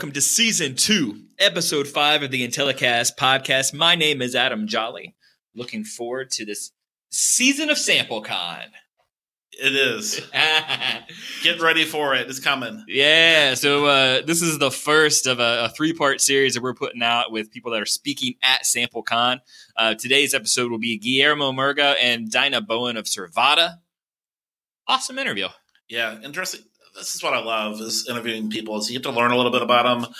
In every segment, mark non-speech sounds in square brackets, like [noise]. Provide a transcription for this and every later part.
welcome to season two, episode five of the Intellicast podcast. My name is Adam Jolly. Looking forward to this season of SampleCon. It is. [laughs] Get ready for it. It's coming. yeah, so uh, this is the first of a, a three part series that we're putting out with people that are speaking at SampleCon. Uh, today's episode will be Guillermo Murga and Dyna Boen of Survata. Awesome interview. Yeah, interesting. This is what I love is interviewing people. Is you get to learn a little bit about them.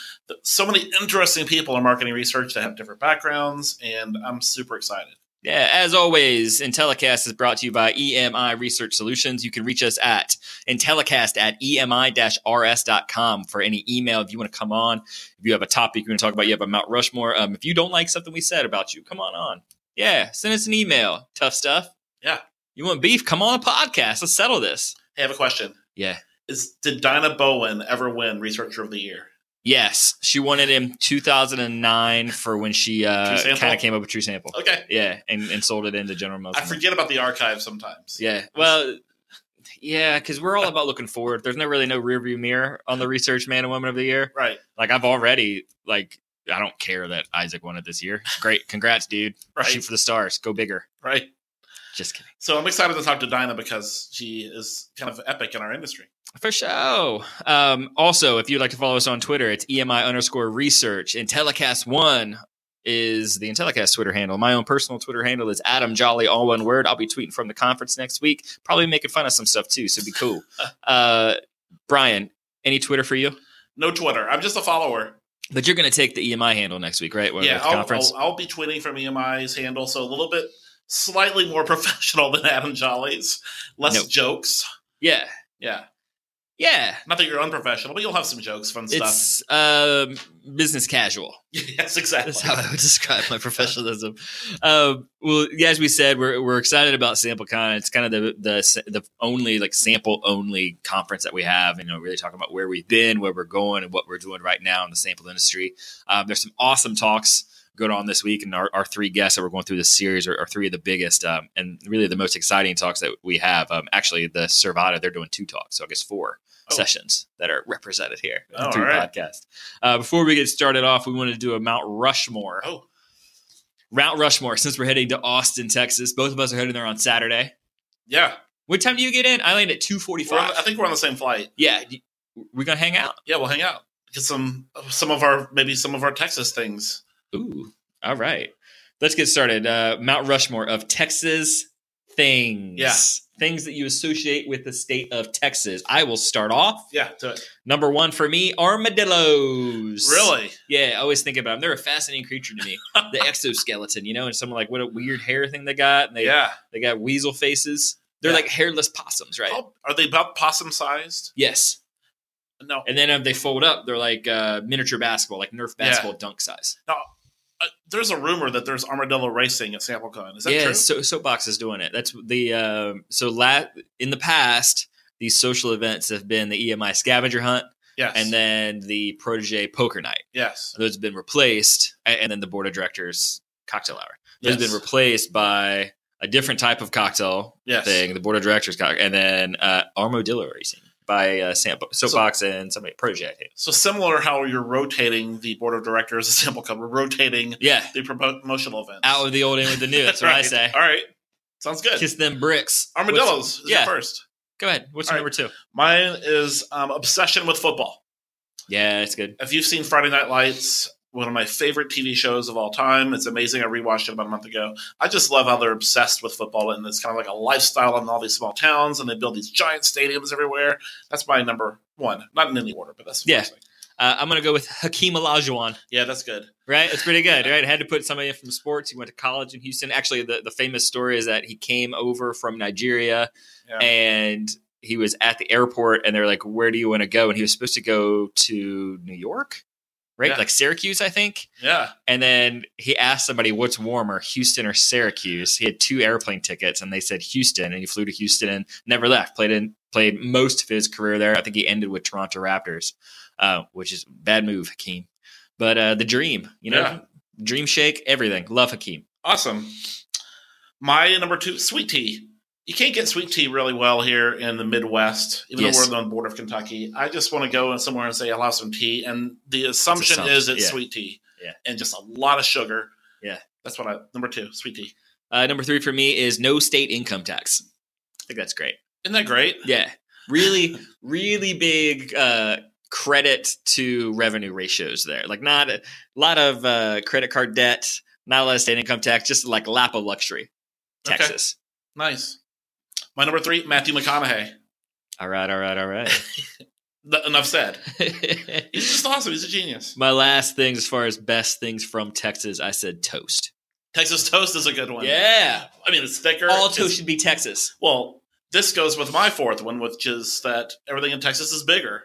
So many interesting people in marketing research that have different backgrounds, and I'm super excited. Yeah, as always, Intellicast is brought to you by EMI Research Solutions. You can reach us at Intellicast at EMI-RS.com for any email if you want to come on. If you have a topic you want to talk about, you have a Mount Rushmore. Um, if you don't like something we said about you, come on on. Yeah, send us an email. Tough stuff. Yeah. You want beef? Come on a podcast. Let's settle this. Hey, I have a question. Yeah. Is did Dyna Boen ever win Researcher of the Year? Yes, she won it in 2009 for when she uh, kind of came up with TrueSample. Okay. Yeah, and, and sold it into General Motors. I forget about the archive sometimes. Yeah. Well, yeah, because we're all about looking forward. There's no really no rearview mirror on the research man and woman of the year. Right. Like I've already like I don't care that Isaac won it this year. Great, congrats, dude. Right. Shoot for the stars. Go bigger. Right. Just kidding. So I'm excited to talk to Dyna because she is kind of epic in our industry. For sure. Um, also, if you'd like to follow us on Twitter, it's EMI underscore research. Intellicast one is the Intellicast Twitter handle. My own personal Twitter handle is Adam Jolly, all one word. I'll be tweeting from the conference next week. Probably making fun of some stuff too, so be cool. [laughs] uh, Brian, any Twitter for you? No Twitter. I'm just a follower. But you're going to take the EMI handle next week, right? We're yeah, I'll. I'll, I'll be tweeting from EMI's handle, so a little bit slightly more [laughs] professional than Adam Jolly's. Less Nope. jokes. yeah, Yeah. Yeah. Not that you're unprofessional, but you'll have some jokes, fun stuff. It's um, business casual. [laughs] yes, exactly. That's how I would [laughs] describe my professionalism. Um, well, yeah, as we said, we're we're excited about SampleCon. It's kind of the the the only like sample only conference that we have. You know, really talking about where we've been, where we're going, and what we're doing right now in the sample industry. Um, there's some awesome talks going on this week, and our, our three guests that we're going through this series are, are three of the biggest um, and really the most exciting talks that we have. Um, actually, the Servata they're doing two talks, so I guess four. Oh. Sessions that are represented here in Oh, all right. podcast. Uh, before we get started off, we wanted to do a Mount Rushmore. Oh, Mount Rushmore, since we're heading to Austin, Texas. Both of us are heading there on Saturday. yeah. What time do you get in? I land at two We're on. I think we're on the same flight. Yeah, we're gonna hang out. Yeah, we'll hang out. Get some some of our maybe some of our Texas things. Ooh, all right. Let's get started. Uh, Mount Rushmore of Texas things. Yeah. things that you associate with the state of Texas. I will start off. Yeah, do it. Number one for me, armadillos. Really? Yeah, I always think about them. They're a fascinating creature to me. the [laughs] exoskeleton, you know, and someone like what a weird hair thing they got. And they yeah. they got weasel faces. They're Yeah. like hairless possums, right? Oh, are they about possum sized? Yes. No. And then um, they fold up. They're like uh, miniature basketball, like Nerf basketball dunk size. Uh, there's a rumor that there's armadillo racing at SampleCon. Is that yeah, true? so Soapbox is doing it. That's the um, so la- in the past these social events have been the EMI scavenger hunt yes. and then the Prodege poker night. yes. Those have been replaced, and then the board of directors cocktail hour. Those Yes. have been replaced by a different type of cocktail Yes. thing, the board of directors cocktail, and then uh, armadillo racing by uh, Sam- Soapbox and somebody Prodege. I think. So similar how you're rotating the board of directors at SampleCon, we're rotating Yeah, the promotional events. out with the old in with the new. That's [laughs] what I say. All right. Sounds good. Kiss them bricks. Armadillos yeah. first. Go ahead. What's All your right. number two? Mine is um, obsession with football. Yeah, it's good. If you've seen Friday Night Lights, one of my favorite TV shows of all time, it's amazing. I rewatched it about a month ago. I just love how they're obsessed with football, and it's kind of like a lifestyle in all these small towns, and they build these giant stadiums everywhere. That's my number one. Not in any order, but that's Yeah. Uh, I'm gonna go with Hakeem Olajuwon. Yeah, that's good. Right, it's pretty good. Right, I had to put somebody in from sports. He went to college in Houston. Actually, the, the famous story is that he came over from Nigeria Yeah. and he was at the airport, and they're like, "Where do you want to go?" And he was supposed to go to New York, right, Yeah. like Syracuse, I think. Yeah. And then he asked somebody, "What's warmer, Houston or Syracuse?" He had two airplane tickets, and they said Houston, and he flew to Houston and never left. Played in played most of his career there. I think he ended with Toronto Raptors, uh, which is bad move, Hakeem. But uh, the dream, you know, Yeah. dream shake, everything. Love Hakeem. Awesome. My number two, sweet tea. You can't get sweet tea really well here in the Midwest, even Yes. though we're on the border of Kentucky. I just want to go somewhere and say I'll have some tea, and the assumption is it's yeah. sweet tea, Yeah. and just a lot of sugar. Yeah. that's what I number two, sweet tea. Uh, number three for me is no state income tax. I think that's great. Isn't that great? Yeah, really, [laughs] really big uh, credit to revenue ratios there. Like not a lot of uh, credit card debt, not a lot of state income tax, just like lap of luxury. Okay. Texas. Nice. My number three, Matthew McConaughey. All right, all right, all right. [laughs] Enough said. [laughs] He's just awesome. He's a genius. My last things, as far as best things from Texas, I said toast. Texas toast is a good one. Yeah, I mean it's thicker. all toast should be Texas. Well, this goes with my fourth one, which is that everything in Texas is bigger,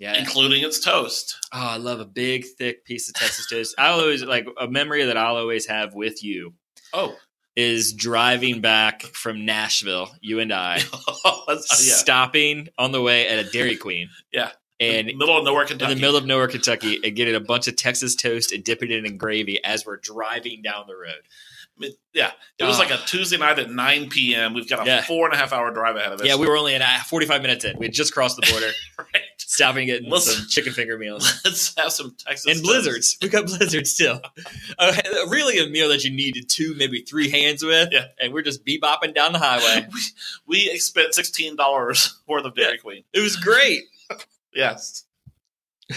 Yeah. including its toast. Oh, I love a big, thick piece of Texas toast. I always like a memory that I'll always have with you Oh, is driving back from Nashville, you and I, [laughs] yeah. stopping on the way at a Dairy Queen. [laughs] Yeah. And middle of nowhere, in the middle of nowhere, Kentucky, and getting a bunch of Texas toast and dipping it in gravy as we're driving down the road. I mean, yeah, it was Oh. like a Tuesday night at 9 p.m. We've got a Yeah. four and a half hour drive ahead of us. Yeah, we were only in uh, 45 minutes in. We had just crossed the border, [laughs] right. Stopping and getting Listen. some chicken finger meals. [laughs] Let's have some Texas And blizzards. We got blizzards still. [laughs] Uh, really a meal that you needed two, maybe three hands with. Yeah. And we're just bebopping down the highway. [laughs] We, we spent sixteen dollars worth of Dairy Queen. It was great. Yes.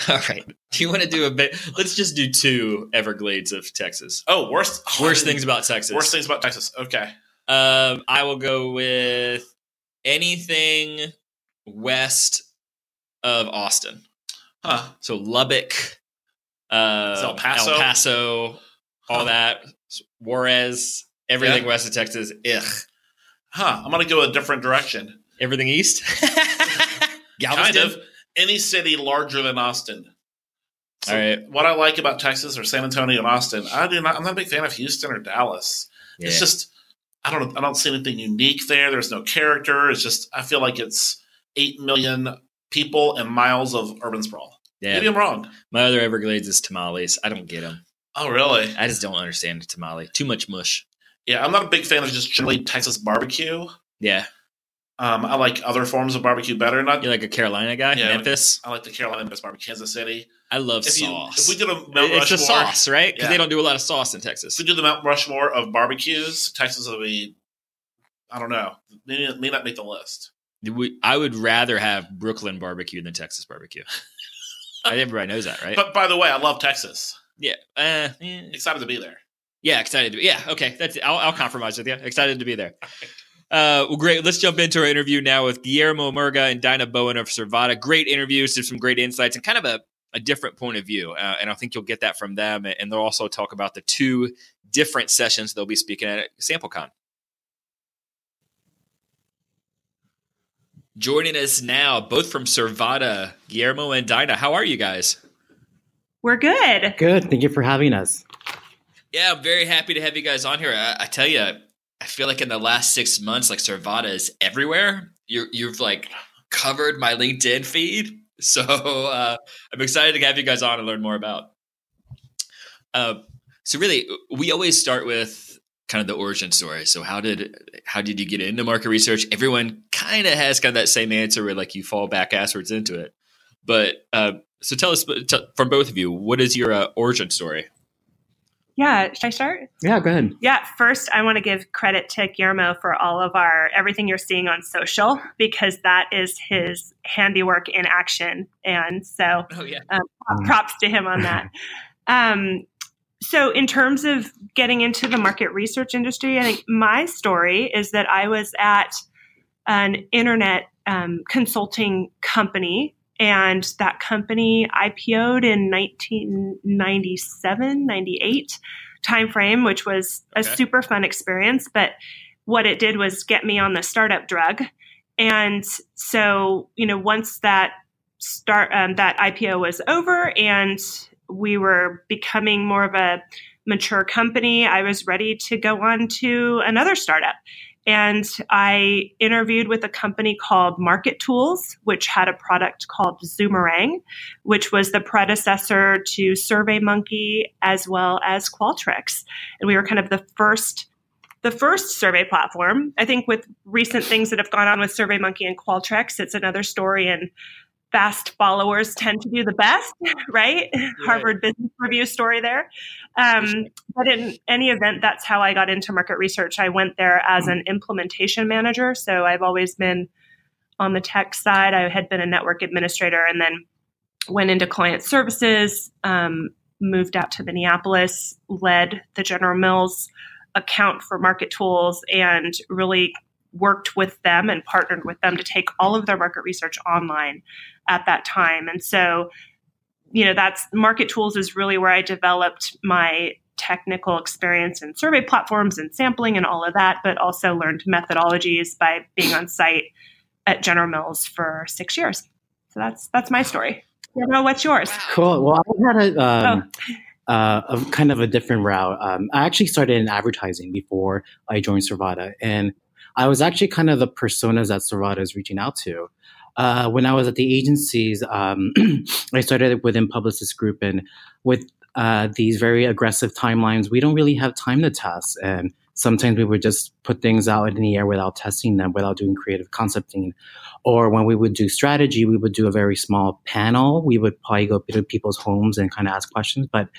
All right. Do you want to do a bit? Let's just do two Everglades of Texas. Oh, worst oh, Worst things about Texas. Worst things about Texas. Okay. Um, I will go with anything west of Austin. Huh. So Lubbock, uh, El Paso? El Paso, all Huh. that, Juarez, everything Yeah. west of Texas. Ugh. Huh. I'm gonna go a different direction. Everything east. [laughs] [laughs] Kind Galveston. of. Any city larger than Austin. So All right. What I like about Texas or San Antonio and Austin, I do not. I'm not a big fan of Houston or Dallas. Yeah. It's just I don't I don't see anything unique there. There's no character. It's just I feel like it's eight million people and miles of urban sprawl. yeah. Maybe I'm wrong. My other Everglades is tamales. I don't get them. Oh really? I just don't understand tamale. Too much mush. Yeah, I'm not a big fan of just generally Texas barbecue. Yeah. Um, I like other forms of barbecue better. Not You're like a Carolina guy, Yeah. Memphis. I like the Carolina Memphis barbecue, Kansas City. I love If, you, sauce. if we did a Mount it's Rushmore, a sauce, right? Because Yeah. they don't do a lot of sauce in Texas. if we do the Mount Rushmore of barbecues, Texas would be. I don't know. May, may not make the list. We, I would rather have Brooklyn barbecue than Texas barbecue. [laughs] I think everybody knows that, right? But by the way, I love Texas. yeah, uh, eh. Excited to be there. yeah, excited. To be, yeah, okay, that's. I'll, I'll compromise with you. Excited to be there. Uh, well, great. Let's jump into our interview now with Guillermo Murga and Dyna Boen of Survata. Great interviews, there's some great insights, and kind of a, a different point of view. Uh, and I think you'll get that from them. And they'll also talk about the two different sessions they'll be speaking at at SampleCon. Joining us now, both from Survata, Guillermo and Dyna. How are you guys? We're good. Good. Thank you for having us. Yeah, I'm very happy to have you guys on here. I, I tell you, I feel like in the last six months, like Survata is everywhere. You're, you've like covered my LinkedIn feed, [laughs] so uh, I'm excited to have you guys on and learn more about. Uh, so really, we always start with kind of the origin story. So how did how did you get into market research? Everyone kind of has kind of that same answer where like you fall back asswards into it. But uh, so tell us t- from both of you, what is your uh, origin story? Yeah, should I start? Yeah, go ahead. Yeah, first I want to give credit to Guillermo for all of our everything you're seeing on social because that is his handiwork in action. And so Oh yeah. props to him on that. [laughs] Um, so, in terms of getting into the market research industry, I think my story is that I was at an internet um, consulting company, and that company IPO'd in 1997, 98 timeframe, which was a Okay. super fun experience. But what it did was get me on the startup drug. And so, you know, once that start um, that IPO was over and we were becoming more of a mature company, I was ready to go on to another startup. And I interviewed with a company called MarketTools, which had a product called Zoomerang, which was the predecessor to SurveyMonkey as well as Qualtrics. And we were kind of the first the first survey platform. I think with recent things that have gone on with SurveyMonkey and Qualtrics, it's another story and fast followers tend to do the best, [laughs] right? right. Harvard Business Review story there. Um, but in any event, that's how I got into market research. I went there as an implementation manager. So I've always been on the tech side. I had been a network administrator and then went into client services, um, moved out to Minneapolis, led the General Mills account for MarketTools, and really worked with them and partnered with them to take all of their market research online at that time. And so, you know, that's MarketTools is really where I developed my technical experience in survey platforms and sampling and all of that, but also learned methodologies by being on site at General Mills for six years. So that's that's my story. You know, what's yours? Cool. Well, I had a, um, oh. uh, a kind of a different route. Um, I actually started in advertising before I joined Survata, and I was actually kind of the personas that Survata is reaching out to. Uh, when I was at the agencies, um, [clears throat] I started within Publicis Groupe, and with uh, these very aggressive timelines, we don't really have time to test. And sometimes we would just put things out in the air without testing them, without doing creative concepting. Or when we would do strategy, we would do a very small panel. We would probably go to people's homes and kind of ask questions. But,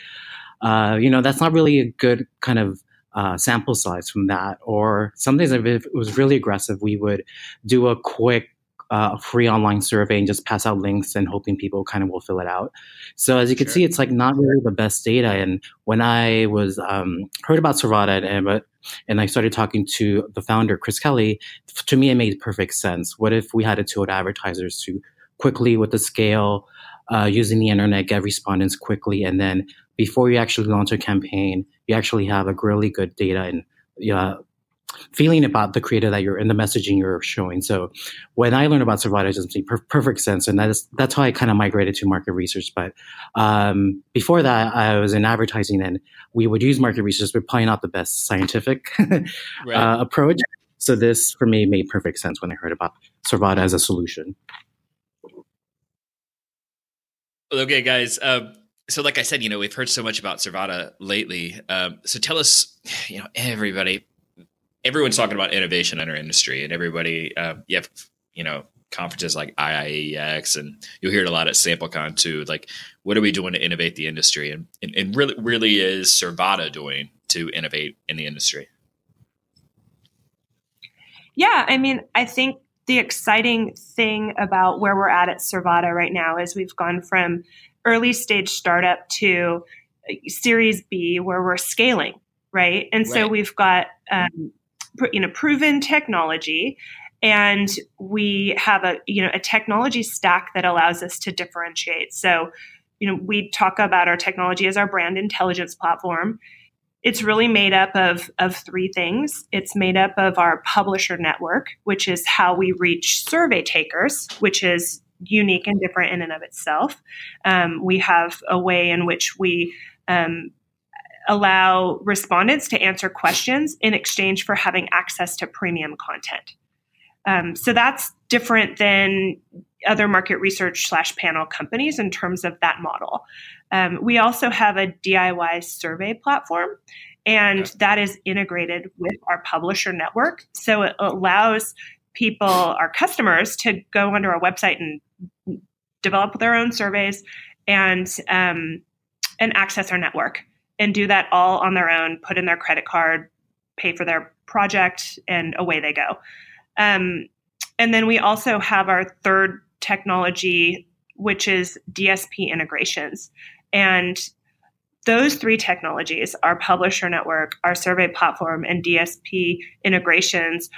uh, you know, that's not really a good kind of uh, sample size from that. Or sometimes if it was really aggressive, we would do a quick uh, free online survey and just pass out links and hoping people kind of will fill it out. So as you can sure. see, it's like not really the best data. And when I was um, heard about Survata and but and I started talking to the founder Chris Kelly, to me it made perfect sense. What if we had a tool to advertisers to quickly with the scale uh, using the internet get respondents quickly and then before you actually launch a campaign, you actually have a really good data and uh, feeling about the creator that you're in the messaging you're showing. So when I learned about Survata, it just made per- perfect sense, and that's that's how I kind of migrated to market research. But um, before that, I was in advertising, and we would use market research, but probably not the best scientific [laughs] right. uh, approach. So this, for me, made perfect sense when I heard about Survata as a solution. Okay, guys. Uh, so, like I said, you know, we've heard so much about Survata lately. Um, so, tell us, you know, everybody, everyone's talking about innovation in our industry, and everybody, uh, you have, you know, conferences like IIEX, and you'll hear it a lot at SampleCon too. Like, what are we doing to innovate the industry, and and, and really, really is Survata doing to innovate in the industry? Yeah, I mean, I think the exciting thing about where we're at at Survata right now is we've gone from early stage startup to uh, Series B, where we're scaling, right? And right. so we've got um, you know proven technology and we have a you know a technology stack that allows us to differentiate so you know we talk about our technology as our brand intelligence platform it's really made up of of three things it's made up of our publisher network which is how we reach survey takers which is unique and different in and of itself um, we have a way in which we um, allow respondents to answer questions in exchange for having access to premium content. Um, so that's different than other market research slash panel companies in terms of that model. Um, we also have a DIY survey platform, and that is integrated with our publisher network. So it allows people, our customers, to go onto our website and develop their own surveys and um, and access our network and do that all on their own, put in their credit card, pay for their project, and away they go. Um, and then we also have our third technology, which is DSP integrations. And those three technologies, our publisher network, our survey platform, and DSP integrations,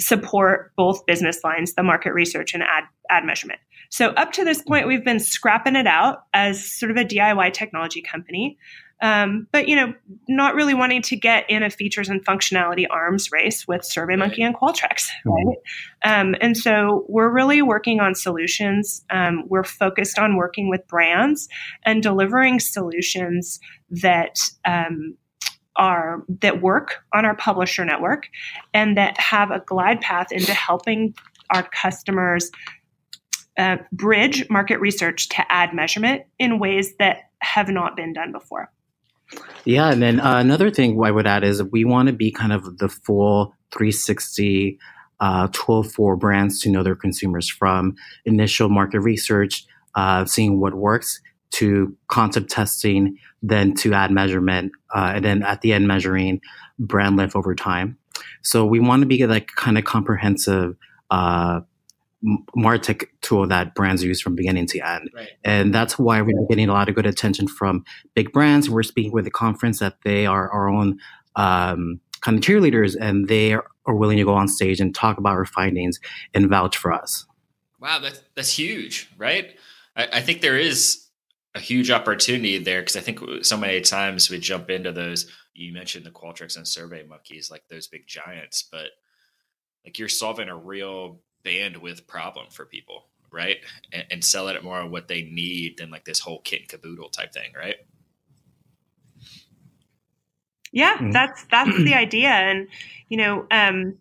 support both business lines, the market research and ad, ad measurement. So, up to this point, we've been scrapping it out as sort of a DIY technology company. Um, but you know, not really wanting to get in a features and functionality arms race with SurveyMonkey and Qualtrics, right? Um, and so we're really working on solutions. Um, we're focused on working with brands and delivering solutions that um, are that work on our publisher network and that have a glide path into helping our customers uh, bridge market research to ad measurement in ways that have not been done before. Yeah, and then uh, another thing I would add is we want to be kind of the full 360 uh, tool for brands to know their consumers from initial market research, uh, seeing what works, to concept testing, then to ad measurement, uh, and then at the end measuring brand lift over time. So we want to be like kind of comprehensive uh, martech tool that brands use from beginning to end. Right. And that's why we're getting a lot of good attention from big brands. We're speaking with the conference that they are our own um, kind of cheerleaders and they are, are willing to go on stage and talk about our findings and vouch for us. Wow, that's, that's huge, right? I, I think there is a huge opportunity there because I think so many times we jump into those. You mentioned the Qualtrics and Survey Monkeys, like those big giants, but like you're solving a real bandwidth problem for people, right? And, and sell it more on what they need than like this whole kit and caboodle type thing, right? Yeah, mm-hmm. that's that's the [clears throat] idea, and you know, um,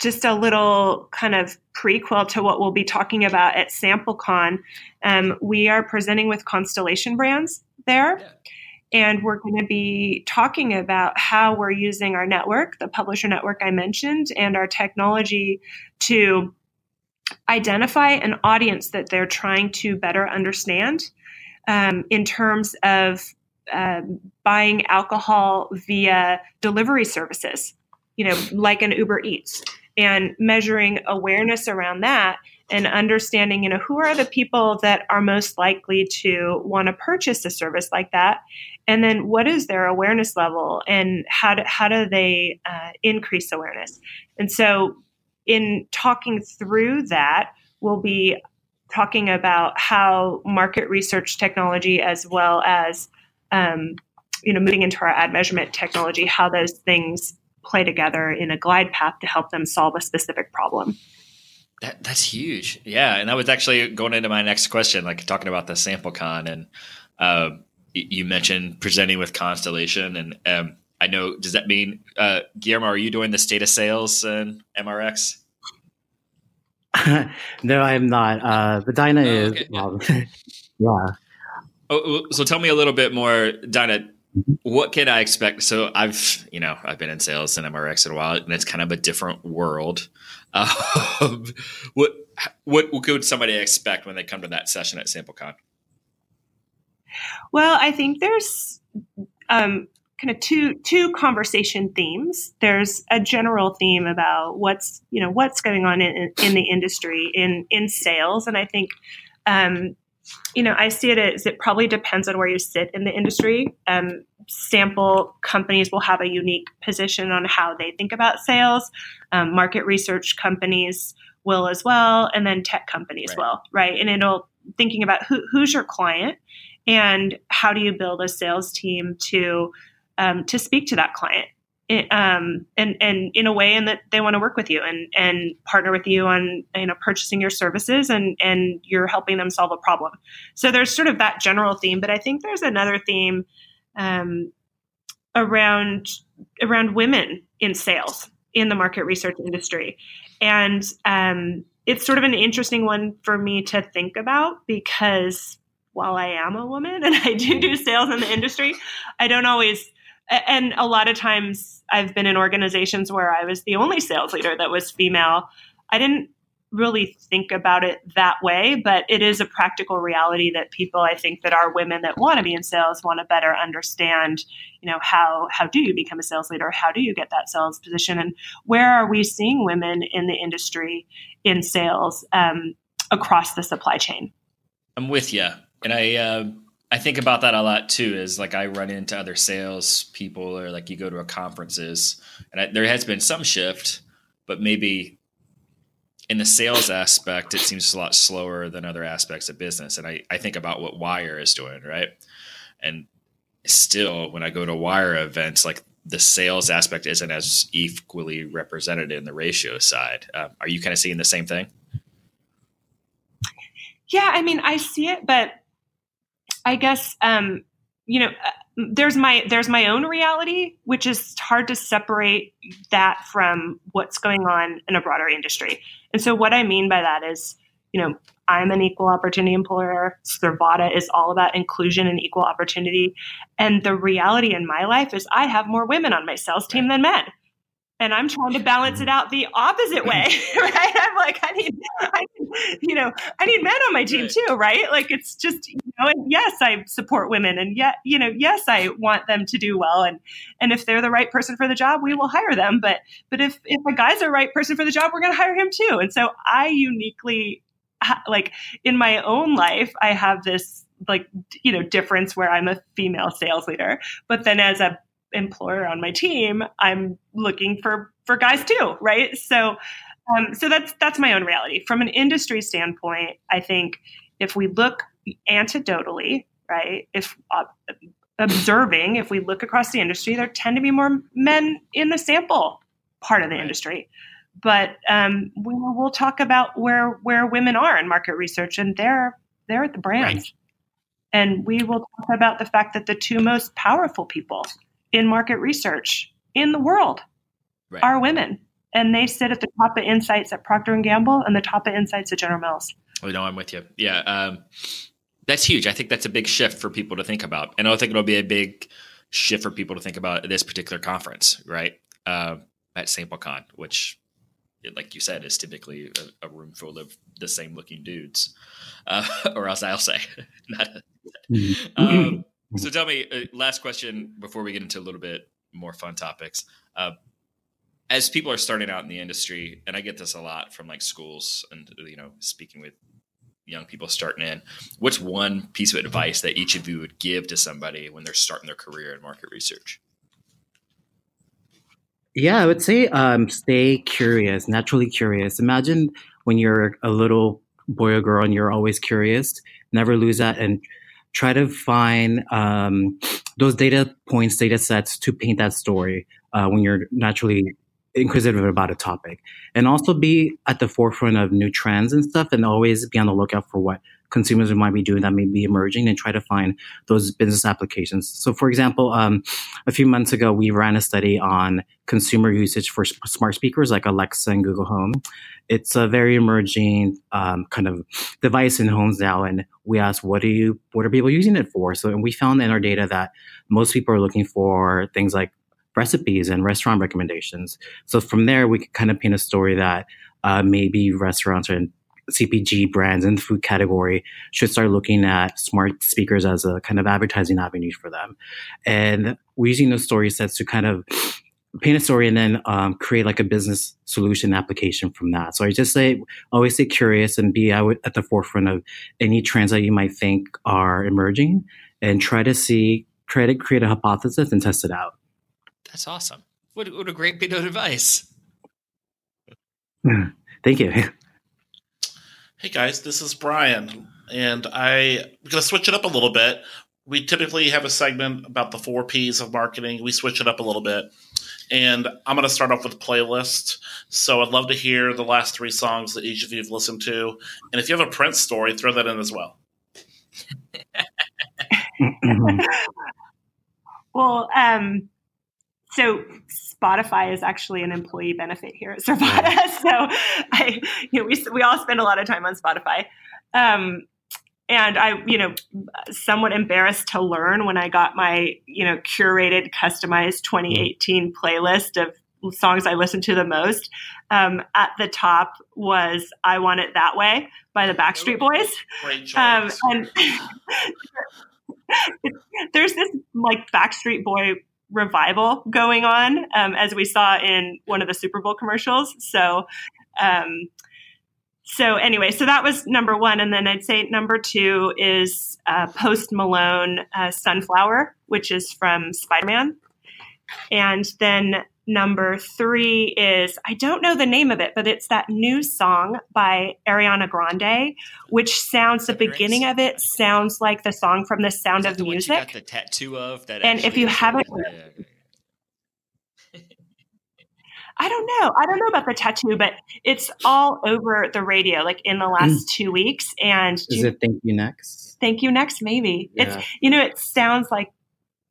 just a little kind of prequel to what we'll be talking about at SampleCon. Um, we are presenting with Constellation Brands there. Yeah. And we're going to be talking about how we're using our network, the publisher network I mentioned, and our technology to identify an audience that they're trying to better understand um, in terms of uh, buying alcohol via delivery services, you know, like an Uber Eats, and measuring awareness around that and understanding, you know, who are the people that are most likely to want to purchase a service like that, and then what is their awareness level, and how do how do they uh, increase awareness? And so in talking through that, we'll be talking about how market research technology, as well as um, you know, moving into our ad measurement technology, how those things play together in a glide path to help them solve a specific problem. That, that's huge. Yeah. And that was actually going into my next question, like talking about the SampleCon And uh, you mentioned presenting with Constellation. And um, I know, does that mean, uh, Guillermo, are you doing the state of sales and MRX? [laughs] no, I'm not. Uh, but Dyna oh, is. Um, [laughs] yeah. Oh, so tell me a little bit more, Dyna. What can I expect? So I've, you know, I've been in sales and MRX in a while, and it's kind of a different world. [laughs] Um, what, what, what could somebody expect when they come to that session at SampleCon? Well, I think there's um, kind of two two conversation themes. There's a general theme about what's you know what's going on in, in the industry in in sales, and I think um, you know I see it as it probably depends on where you sit in the industry. Um, sample companies will have a unique position on how they think about sales. Um, market research companies will as well, and then tech companies right. will, right? And it'll thinking about who, who's your client and how do you build a sales team to um, to speak to that client um, and and in a way in that they want to work with you and and partner with you on you know purchasing your services and and you're helping them solve a problem. So there's sort of that general theme, but I think there's another theme um, around around women in sales in the market research industry, and um, it's sort of an interesting one for me to think about because while I am a woman [laughs] and I do do sales in the industry, I don't always and a lot of times I've been in organizations where I was the only sales leader that was female. I didn't really think about it that way, but it is a practical reality that people I think that are women that want to be in sales want to better understand, you know, how how do you become a sales leader? How do you get that sales position? And where are we seeing women in the industry in sales um, across the supply chain? I'm with you. And I uh, I think about that a lot too. Is like I run into other sales people, or like you go to a conferences, and I, there has been some shift, but maybe in the sales aspect, it seems a lot slower than other aspects of business. And I, I think about what WIRe is doing, right? And still, when I go to WIRe events, like the sales aspect isn't as equally represented in the ratio side. Um, are you kind of seeing the same thing? Yeah, I mean, I see it, but I guess um, you know uh, there's my there's my own reality, which is hard to separate that from what's going on in a broader industry. And so what I mean by that is you know, I'm an equal opportunity employer. Survata is all about inclusion and equal opportunity. And the reality in my life is I have more women on my sales team than men and I'm trying to balance it out the opposite way, [laughs] [laughs] right? I'm like, I need, I need, you know, I need men on my team too, right? Like it's just, know, and yes, I support women, and yet, you know, yes, I want them to do well, and and if they're the right person for the job, we will hire them. But but if if a guy's the right person for the job, we're going to hire him too. And so I uniquely, like in my own life, I have this like you know difference where I'm a female sales leader, but then as a employer on my team, I'm looking for for guys too, right? So, um, so that's that's my own reality. From an industry standpoint, I think if we look anecdotally, right, if uh, observing, if we look across the industry, there tend to be more men in the sample part of the industry. But um, we, will talk about where where women are in market research, and they're they're at the brands. Right. And we will talk about the fact that the two most powerful people in market research in the world right. are women and they sit at the top of insights at procter and gamble and the top of insights at general mills oh no i'm with you yeah um, that's huge. I think that's a big shift for people to think about. And i think it'll be a big shift for people to think about this particular conference right? Uh, at samplecon which like you said is typically a, a, room full of the same looking dudes. Uh, [laughs] or else i'll say [laughs] mm-hmm. um, so tell me, uh, last question before we get into a little bit more fun topics. Uh, as people are starting out in the industry, and I get this a lot from like schools and you know speaking with young people starting in, what's one piece of advice that each of you would give to somebody when they're starting their career in market research? Yeah, I would say um, stay curious, naturally curious. Imagine when you're a little boy or girl and you're always curious. Never lose that and try to find um, those data points, data sets to paint that story uh, when you're naturally inquisitive about a topic and also be at the forefront of new trends and stuff and always be on the lookout for what consumers might be doing that may be emerging and try to find those business applications. So, for example, um, a few months ago, we ran a study on consumer usage for smart speakers like Alexa and Google Home. It's a very emerging um, kind of device in homes now, and we asked, "What do you? What are people using it for?" So, and we found in our data that most people are looking for things like recipes and restaurant recommendations. So from there, we could kind of paint a story that uh, maybe restaurants and CPG brands in the food category should start looking at smart speakers as a kind of advertising avenue for them. And we're using those story sets to kind of paint a story and then um, create like a business solution application from that. So I just say, always stay curious and be at the forefront of any trends that you might think are emerging and try to see, try to create a hypothesis and test it out. That's awesome. What, what a great bit of advice. Thank you. [laughs] Hey guys, this is Brian, and I'm going to switch it up a little bit. We typically have a segment about the four P's of marketing. We switch it up a little bit, and I'm going to start off with playlist. So I'd love to hear the last three songs that each of you have listened to, and if you have a Prince story, throw that in as well. [laughs] [laughs] well, um, so Spotify is actually an employee benefit here at Survata. [laughs] So I, you know, we, we all spend a lot of time on Spotify. Um, and I, you know, somewhat embarrassed to learn when I got my, you know, curated, customized 2018 playlist of songs I listened to the most. Um, at the top was "I Want It That Way" by the Backstreet Boys. Um, and [laughs] there's this like Backstreet Boy revival going on, um, as we saw in one of the Super Bowl commercials. So, um, so anyway, so that was number one, and then I'd say number two is uh, Post Malone uh, "Sunflower," which is from Spider Man, and then number three is I don't know the name of it, but it's that new song by Ariana Grande, which sounds the beginning of it sounds like the song from The Sound of the Music. got the tattoo of that. And if you haven't. I don't know. I don't know about the tattoo, but it's all over the radio, like in the [clears throat] last two weeks. And is you, it "Thank You Next"? Thank you next, maybe. Yeah. It's you know, it sounds like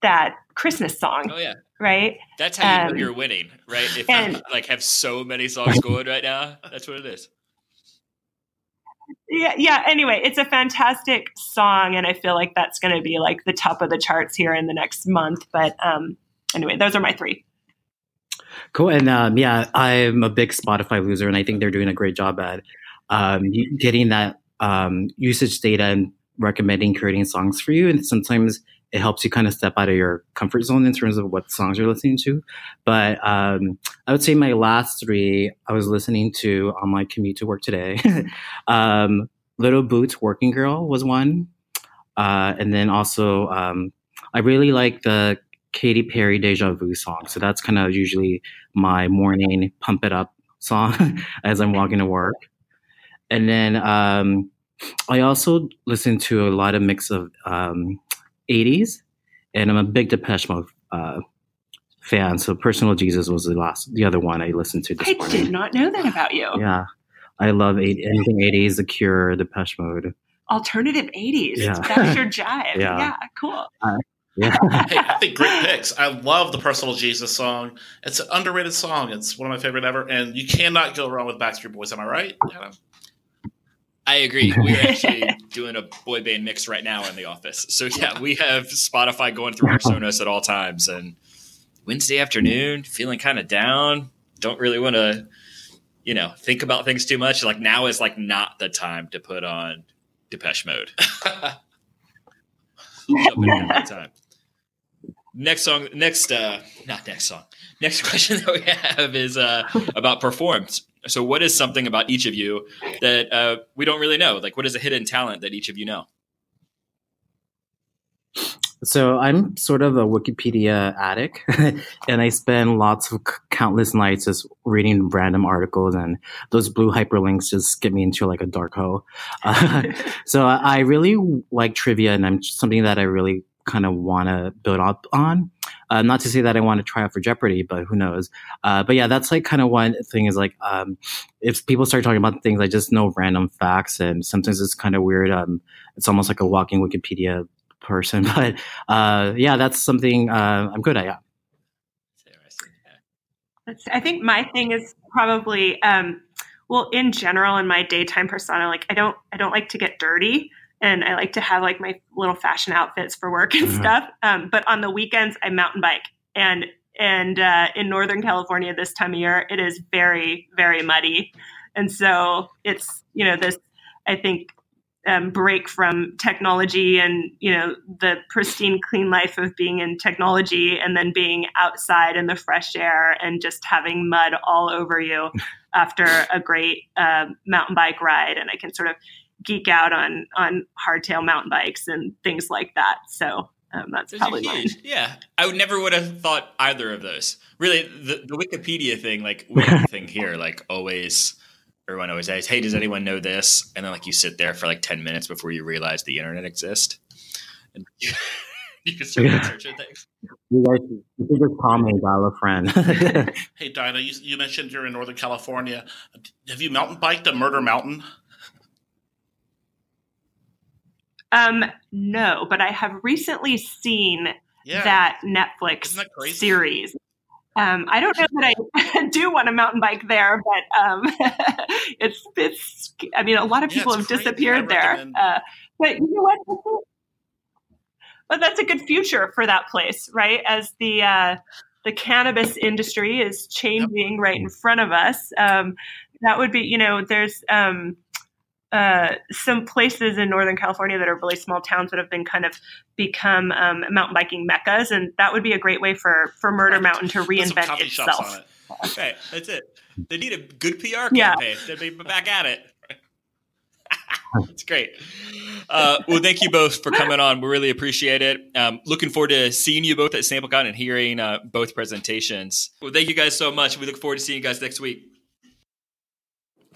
that Christmas song. Oh yeah, right. That's how you um, know you're winning, right? If and, you like have so many songs going right now, that's what it is. yeah, yeah. Anyway, it's a fantastic song, and I feel like that's going to be like the top of the charts here in the next month. But um, anyway, those are my three. Cool. And um, yeah, I'm a big Spotify loser, and I think they're doing a great job at um, getting that um, usage data and recommending creating songs for you. And sometimes it helps you kind of step out of your comfort zone in terms of what songs you're listening to. But um, I would say my last three I was listening to on my commute to work today. [laughs] um, Little Boots, Working Girl was one. Uh, and then also, um, I really like the Katy Perry Deja Vu song. So that's kind of usually my morning pump it up song [laughs] as I'm walking to work. And then um, I also listen to a lot of mix of um, 80s, and I'm a big Depeche Mode uh, fan. So Personal Jesus was the last, the other one I listened to this I morning. did not know that about you. Yeah, I love eight, anything 80s, The Cure, Depeche Mode. Alternative 80s. Yeah. That's your jive. [laughs] Yeah. yeah, cool. Yeah, Hey, I think great picks. I love the Personal Jesus song. It's an underrated song. It's one of my favorite ever, and you cannot go wrong with Backstreet Boys. Am I right? Adam? I agree. [laughs] We're actually doing a boy band mix right now in the office. So yeah, we have Spotify going through our Sonos at all times. And Wednesday afternoon, feeling kind of down, don't really want to, you know, think about things too much. Like now is like not the time to put on Depeche Mode. Jump in at that time. Next song, next, uh, not next song. [laughs] Next question that we have is uh, about performs. So, what is something about each of you that uh, we don't really know? Like, what is a hidden talent that each of you know? So I'm sort of a Wikipedia addict, [laughs] and I spend lots of countless nights just reading random articles, and those blue hyperlinks just get me into like a dark hole. [laughs] Uh, so I really like trivia, and I'm something that I really kind of want to build up on. Uh, not to say that I want to try out for Jeopardy, but who knows? Uh, but yeah, that's like kind of one thing is like um, if people start talking about things, I just know random facts, and sometimes it's kind of weird. Um, it's almost like a walking Wikipedia person, [laughs] but uh, yeah, that's something uh, I'm good at. Yeah. I think my thing is probably um, well in general in my daytime persona like I don't I don't like to get dirty and I like to have like my little fashion outfits for work and Mhm. stuff. Um, but on the weekends I mountain bike. And and uh, in Northern California this time of year it is very very muddy. And so it's you know this I think um, break from technology and you know the pristine clean life of being in technology and then being outside in the fresh air and just having mud all over you [laughs] after a great uh, mountain bike ride. And i can sort of geek out on on hardtail mountain bikes and things like that so um, that's Those are probably mine huge. Yeah, I would never would have thought either of those. Really, the, the Wikipedia thing, like we have a thing [laughs] here, like always, everyone always says, "Hey, does anyone know this?" And then like you sit there for like ten minutes before you realize the internet exists, and [laughs] you, you can start Yeah. researching things. You guys, you can just call me dial a friend. [laughs] Hey, Dyna, you, you mentioned you're in Northern California. Have you mountain biked to Murder Mountain? Um no but i have recently seen Yeah. that netflix that series um, I don't know that I [laughs] do want a mountain bike there, but um, [laughs] it's it's. I mean, a lot of people it's have crazy. disappeared there. Uh, but you know what? But that's a good future for that place, right? As the uh, the cannabis industry is changing right in front of us, um, that would be. You know, there's um, uh, some places in Northern California that are really small towns that have been kind of become um, mountain biking meccas, and that would be a great way for for Murder Right. Mountain to reinvent itself. on it. Okay, that's it. They need a good PR [laughs] Yeah. campaign. They'd be back at it. [laughs] It's great. Uh, well, thank you both for coming on. We really appreciate it. Um, looking forward to seeing you both at SampleCon and hearing uh, both presentations. Well, thank you guys so much. We look forward to seeing you guys next week.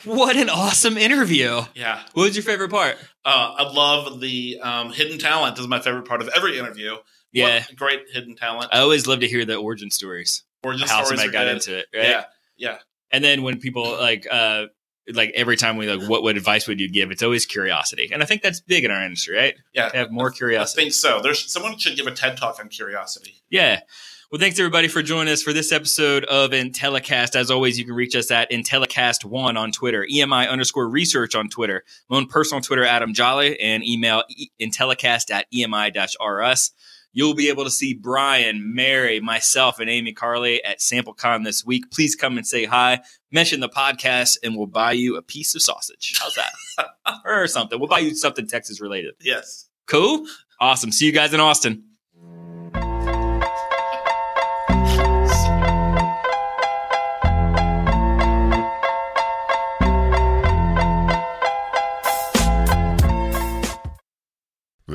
What an awesome interview! Yeah. What was your favorite part? Uh, I love the um, hidden talent. is my favorite part of every interview. Yeah, What great hidden talent. I always love to hear the origin stories. Origin How stories somebody are got good. into it, right? Yeah. Yeah. And then when people like uh like every time we like what what advice would you give? It's always curiosity. And I think that's big in our industry, right? Yeah. To have more curiosity. I think so. There's someone should give a TED talk on curiosity. Yeah. Well, thanks everybody for joining us for this episode of Intellicast. As always, you can reach us at Intellicast1 on Twitter, EMI underscore research on Twitter, my own personal Twitter, Adam Jolly, and email Intellicast at EMI-RS. You'll be able to see Brian, Mary, myself, and Amy Carly at SampleCon this week. Please come and say hi. Mention the podcast, and we'll buy you a piece of sausage. How's that? [laughs] or something. We'll buy you something Texas related. Yes. Cool. Awesome. See you guys in Austin.